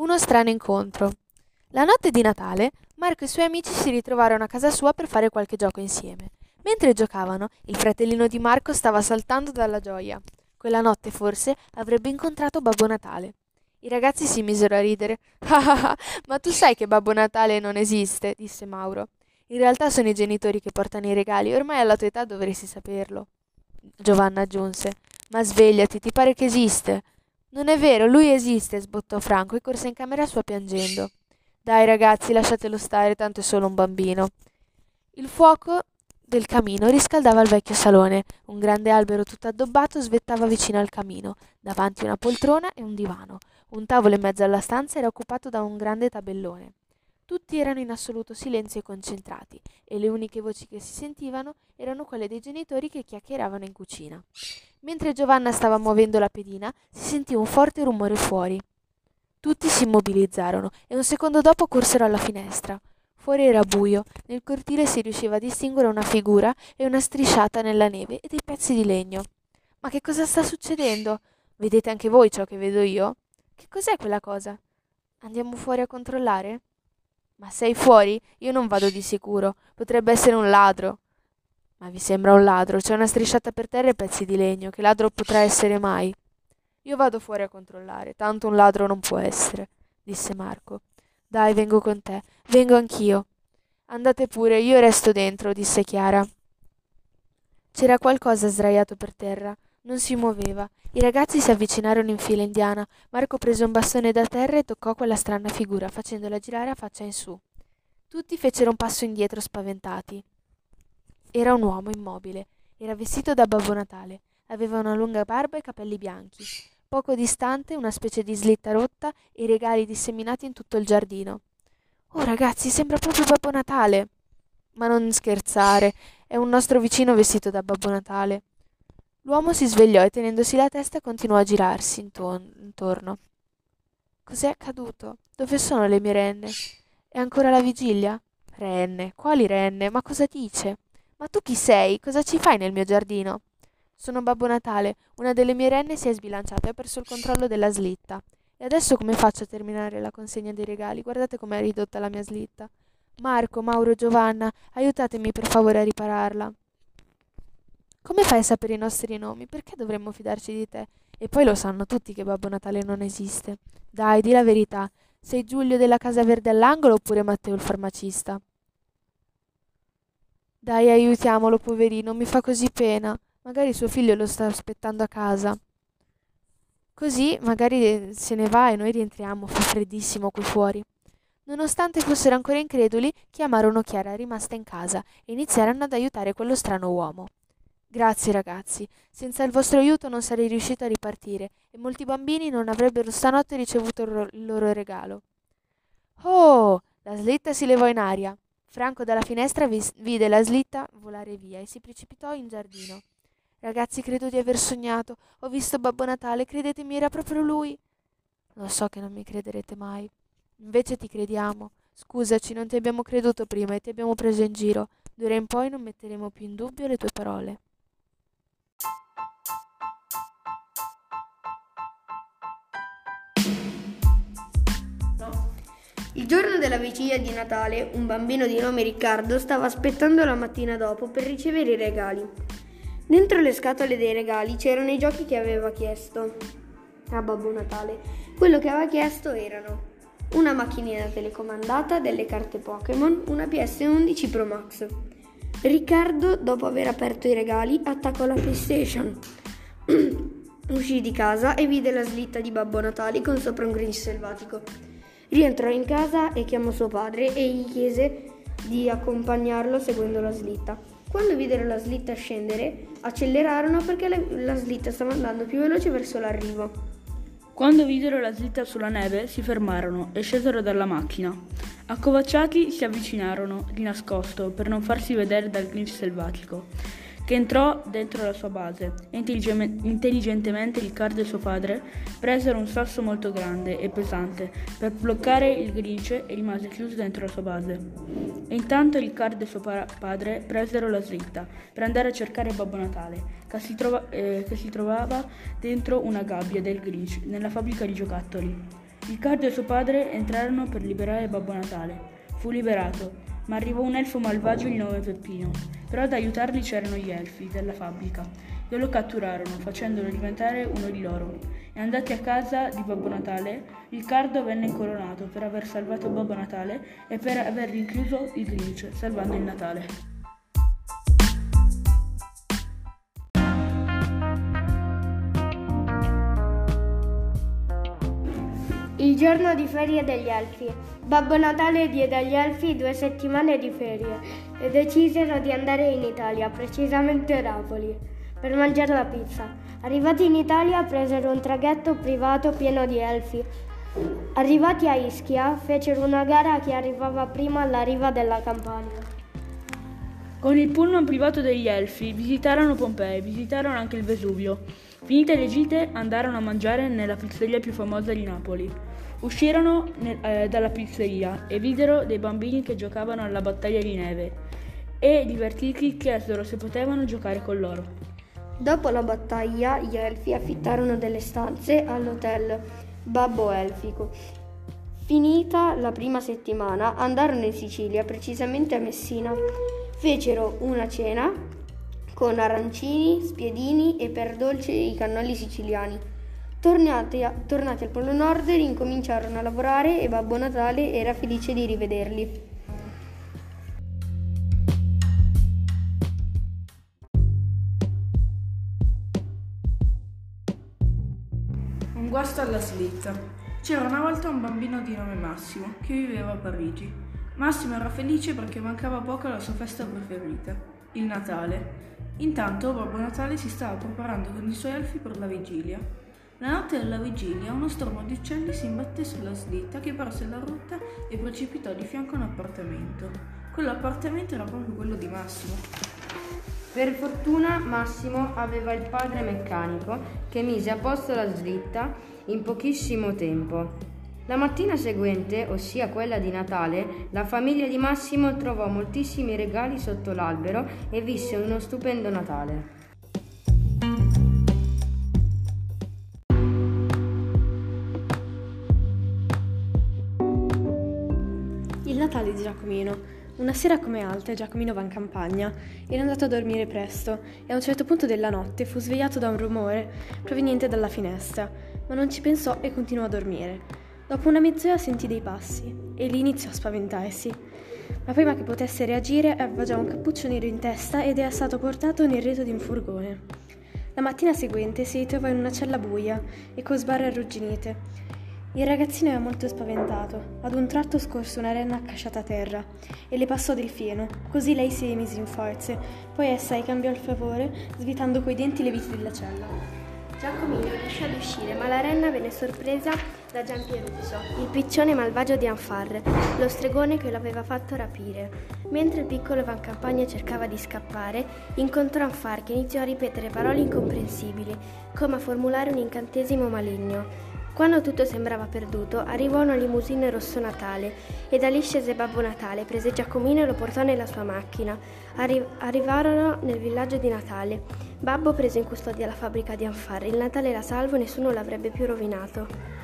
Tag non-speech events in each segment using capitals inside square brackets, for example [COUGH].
Uno strano incontro. La notte di Natale, Marco e i suoi amici si ritrovarono a casa sua per fare qualche gioco insieme. Mentre giocavano, il fratellino di Marco stava saltando dalla gioia. Quella notte, forse, avrebbe incontrato Babbo Natale. I ragazzi si misero a ridere. Ah [LAUGHS] ma tu sai che Babbo Natale non esiste, disse Mauro. In realtà sono i genitori che portano i regali, ormai alla tua età dovresti saperlo. Giovanna aggiunse. Ma svegliati, ti pare che esiste? Non è vero, lui esiste, sbottò Franco e corse in camera sua piangendo. Dai ragazzi, lasciatelo stare, tanto è solo un bambino. Il fuoco del camino riscaldava il vecchio salone. Un grande albero tutto addobbato svettava vicino al camino, davanti una poltrona e un divano. Un tavolo in mezzo alla stanza era occupato da un grande tabellone. Tutti erano in assoluto silenzio e concentrati, e le uniche voci che si sentivano erano quelle dei genitori che chiacchieravano in cucina. Mentre Giovanna stava muovendo la pedina, si sentì un forte rumore fuori. Tutti si immobilizzarono e un secondo dopo corsero alla finestra. Fuori era buio, nel cortile si riusciva a distinguere una figura e una strisciata nella neve e dei pezzi di legno. Ma che cosa sta succedendo? Vedete anche voi ciò che vedo io? Che cos'è quella cosa? Andiamo fuori a controllare? Ma sei fuori? Io non vado di sicuro. Potrebbe essere un ladro. Ma vi sembra un ladro? C'è una strisciata per terra e pezzi di legno. Che ladro potrà essere mai? Io vado fuori a controllare, tanto un ladro non può essere, disse Marco. Dai, vengo con te. Vengo anch'io. Andate pure, io resto dentro, disse Chiara. C'era qualcosa sdraiato per terra. Non si muoveva. I ragazzi si avvicinarono in fila indiana. Marco prese un bastone da terra e toccò quella strana figura, facendola girare a faccia in su. Tutti fecero un passo indietro spaventati. Era un uomo immobile. Era vestito da Babbo Natale. Aveva una lunga barba e capelli bianchi. Poco distante una specie di slitta rotta e regali disseminati in tutto il giardino. Oh ragazzi, sembra proprio Babbo Natale. Ma non scherzare, è un nostro vicino vestito da Babbo Natale. L'uomo si svegliò e tenendosi la testa continuò a girarsi intorno. Cos'è accaduto? Dove sono le mie renne? È ancora la vigilia? Renne? Quali renne? Ma cosa dice? Ma tu chi sei? Cosa ci fai nel mio giardino? Sono Babbo Natale. Una delle mie renne si è sbilanciata e ha perso il controllo della slitta. E adesso come faccio a terminare la consegna dei regali? Guardate com'è ridotta la mia slitta. Marco, Mauro, Giovanna, aiutatemi per favore a ripararla. Come fai a sapere i nostri nomi? Perché dovremmo fidarci di te? E poi lo sanno tutti che Babbo Natale non esiste. Dai, di la verità. Sei Giulio della Casa Verde all'angolo oppure Matteo il farmacista? Dai, aiutiamolo, poverino, mi fa così pena. Magari suo figlio lo sta aspettando a casa. Così magari se ne va e noi rientriamo, fa freddissimo qui fuori. Nonostante fossero ancora increduli, chiamarono Chiara rimasta in casa e iniziarono ad aiutare quello strano uomo. Grazie ragazzi, senza il vostro aiuto non sarei riuscito a ripartire e molti bambini non avrebbero stanotte ricevuto il loro regalo. Oh! La slitta si levò in aria. Franco dalla finestra vide la slitta volare via e si precipitò in giardino. Ragazzi, credo di aver sognato. Ho visto Babbo Natale, credetemi, era proprio lui. Lo so che non mi crederete mai. Invece ti crediamo. Scusaci, non ti abbiamo creduto prima e ti abbiamo preso in giro. D'ora in poi non metteremo più in dubbio le tue parole. Giorno della vigilia di Natale, un bambino di nome Riccardo stava aspettando la mattina dopo per ricevere i regali. Dentro le scatole dei regali c'erano i giochi che aveva chiesto a Babbo Natale. Quello che aveva chiesto erano una macchinina telecomandata, delle carte Pokémon, una PS11 Pro Max. Riccardo, dopo aver aperto i regali, attaccò la PlayStation. [CLEARS THROAT] Uscì di casa e vide la slitta di Babbo Natale con sopra un Grinch selvatico. Rientrò in casa e chiamò suo padre e gli chiese di accompagnarlo seguendo la slitta. Quando videro la slitta scendere, accelerarono perché la slitta stava andando più veloce verso l'arrivo. Quando videro la slitta sulla neve, si fermarono e scesero dalla macchina. Accovacciati si avvicinarono di nascosto per non farsi vedere dal Grinch selvatico che entrò dentro la sua base. Intelligentemente Riccardo e suo padre presero un sasso molto grande e pesante per bloccare il grince e rimase chiuso dentro la sua base. E intanto Riccardo e suo pa- padre presero la slitta per andare a cercare Babbo Natale, che si, trova- eh, che si trovava dentro una gabbia del grinch nella fabbrica di giocattoli. Riccardo e suo padre entrarono per liberare Babbo Natale. Fu liberato, ma arrivò un elfo malvagio di nome Peppino. Però ad aiutarli c'erano gli elfi della fabbrica e lo catturarono, facendolo diventare uno di loro. E andati a casa di Babbo Natale, Riccardo venne incoronato per aver salvato Babbo Natale e per aver rinchiuso il Grinch, salvando il Natale. Il giorno di ferie degli Elfi. Babbo Natale diede agli Elfi due settimane di ferie e decisero di andare in Italia, precisamente a Napoli, per mangiare la pizza. Arrivati in Italia presero un traghetto privato pieno di Elfi. Arrivati a Ischia fecero una gara a chi arrivava prima alla riva della Campania. Con il pullman privato degli Elfi visitarono Pompei, visitarono anche il Vesuvio. Finite le gite andarono a mangiare nella pizzeria più famosa di Napoli. Uscirono nel, eh, dalla pizzeria e videro dei bambini che giocavano alla battaglia di neve e, divertiti, chiesero se potevano giocare con loro. Dopo la battaglia, gli elfi affittarono delle stanze all'hotel Babbo Elfico. Finita la prima settimana, andarono in Sicilia, precisamente a Messina. Fecero una cena con arancini, spiedini e per dolce i cannoli siciliani. Tornati, a, tornati al Polo Nord ricominciarono a lavorare e Babbo Natale era felice di rivederli. Un guasto alla slitta. C'era una volta un bambino di nome Massimo che viveva a Parigi. Massimo era felice perché mancava poco alla sua festa preferita, il Natale. Intanto Babbo Natale si stava preparando con i suoi elfi per la vigilia. La notte della vigilia uno stormo di uccelli si imbatté sulla slitta che perse la rotta e precipitò di fianco a un appartamento. Quell'appartamento era proprio quello di Massimo. Per fortuna Massimo aveva il padre meccanico che mise a posto la slitta in pochissimo tempo. La mattina seguente, ossia quella di Natale, la famiglia di Massimo trovò moltissimi regali sotto l'albero e visse uno stupendo Natale. Natale di Giacomino. Una sera come altre Giacomino va in campagna. Era andato a dormire presto e a un certo punto della notte fu svegliato da un rumore proveniente dalla finestra, ma non ci pensò e continuò a dormire. Dopo una mezz'ora sentì dei passi e lì iniziò a spaventarsi. Ma prima che potesse reagire aveva già un cappuccio nero in testa ed era stato portato nel retro di un furgone. La mattina seguente si ritrovò in una cella buia e con sbarre arrugginite. Il ragazzino era molto spaventato. Ad un tratto scorse una renna accasciata a terra e le passò del fieno. Così lei si rimise in forze. Poi essa ricambiò il favore, svitando coi denti le viti della cella. Giacomino riuscì ad uscire, ma la renna venne sorpresa da Giampieruso, il piccione malvagio di Anfar, lo stregone che lo aveva fatto rapire. Mentre il piccolo Van Campagna cercava di scappare, incontrò Anfar che iniziò a ripetere parole incomprensibili, come a formulare un incantesimo maligno. Quando tutto sembrava perduto, arrivò una limousine rosso Natale e da lì scese Babbo Natale, prese Giacomino e lo portò nella sua macchina. Arri- arrivarono nel villaggio di Natale. Babbo prese in custodia la fabbrica di Anfar. Il Natale era salvo e nessuno l'avrebbe più rovinato.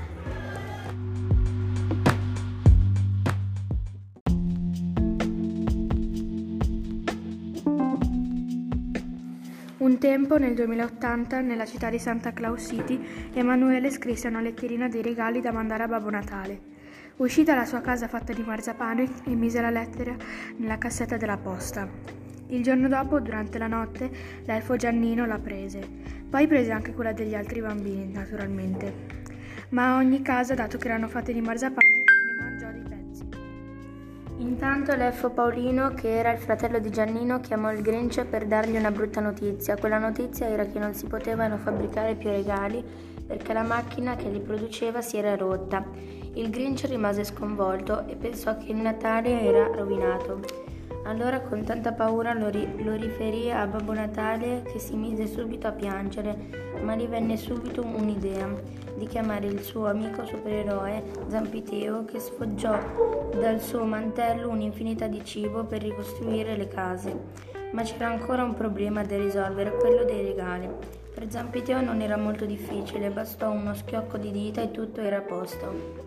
Tempo, nel 2080, nella città di Santa Claus City, Emanuele scrisse una letterina dei regali da mandare a Babbo Natale. Uscì dalla sua casa fatta di marzapane e mise la lettera nella cassetta della posta. Il giorno dopo, durante la notte, l'elfo Giannino la prese. Poi prese anche quella degli altri bambini, naturalmente. Ma a ogni casa, dato che erano fatte di marzapane, Intanto l'elfo Paolino, che era il fratello di Giannino, chiamò il Grinch per dargli una brutta notizia. Quella notizia era che non si potevano fabbricare più regali perché la macchina che li produceva si era rotta. Il Grinch rimase sconvolto e pensò che il Natale era rovinato. Allora con tanta paura lo, ri- lo, riferì a Babbo Natale che si mise subito a piangere, ma gli venne subito un'idea di chiamare il suo amico supereroe Zampiteo che sfoggiò dal suo mantello un'infinità di cibo per ricostruire le case. Ma c'era ancora un problema da risolvere, quello dei regali. Per Zampiteo non era molto difficile, bastò uno schiocco di dita e tutto era a posto.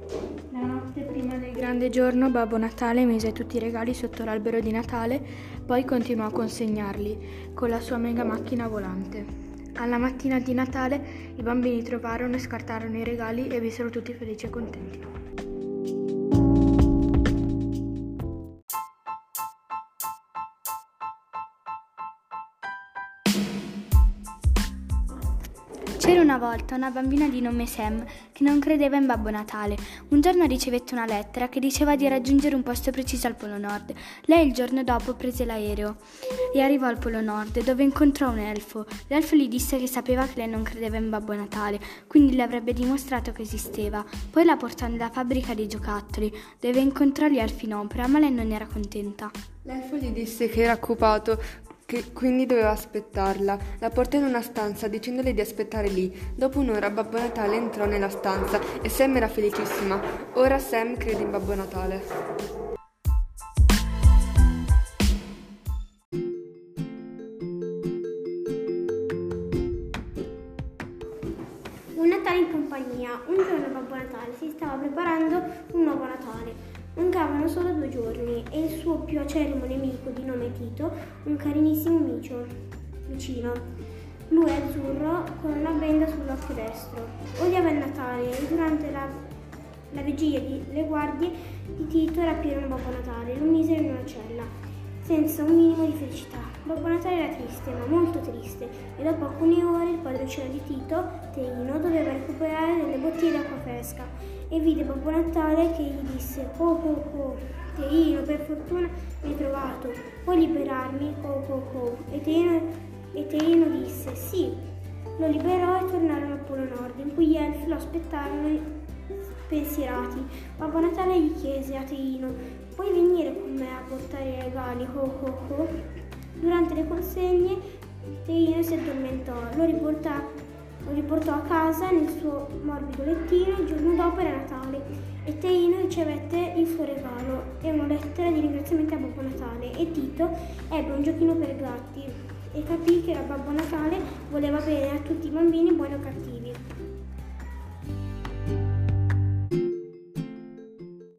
La notte prima grande giorno Babbo Natale mise tutti i regali sotto l'albero di Natale, poi continuò a consegnarli con la sua mega macchina volante. Alla mattina di Natale i bambini trovarono e scartarono i regali e vissero tutti felici e contenti. Volta una bambina di nome Sam che non credeva in Babbo Natale. Un giorno ricevette una lettera che diceva di raggiungere un posto preciso al Polo Nord. Lei il giorno dopo prese l'aereo e arrivò al Polo Nord dove incontrò un elfo. L'elfo gli disse che sapeva che lei non credeva in Babbo Natale, quindi le avrebbe dimostrato che esisteva. Poi la portò nella fabbrica dei giocattoli dove incontrò gli elfi in opera, ma lei non era contenta. L'elfo gli disse che era occupato che quindi doveva aspettarla. La portò in una stanza dicendole di aspettare lì. Dopo un'ora Babbo Natale entrò nella stanza e Sam era felicissima. Ora Sam crede in Babbo Natale. Un Natale in compagnia. Un giorno Babbo Natale si stava preparando un nuovo Natale. Mancavano solo due giorni suo più acerrimo nemico di nome Tito, un carinissimo micio, vicino. Lui è azzurro con una benda sull'occhio destro. Odiava il Natale e durante la, la vigilia di, le guardie di Tito rapirono Babbo Natale e lo misero in una cella, senza un minimo di felicità. Babbo Natale era triste, ma molto triste, e dopo alcune ore il padroncino di Tito, Teino, doveva recuperare delle bottiglie d'acqua fresca e vide Babbo Natale che gli disse Oh oh oh, Teino, per fortuna mi hai trovato, puoi liberarmi? Oh oh oh. E Teino, e Teino disse sì. Lo liberò e tornarono al Polo Nord, in cui gli elfi lo aspettarono spensierati. Babbo Natale gli chiese a Teino, puoi venire con me a portare i regali? Oh oh oh. Durante le consegne Teino si addormentò, lo riportò, lo riportò a casa nel suo morbido lettino il giorno dopo era Natale e Teino ricevette il suo regalo e una lettera di ringraziamento a Babbo Natale e Tito ebbe un giochino per gatti e capì che Babbo Natale voleva bene a tutti i bambini buoni o cattivi.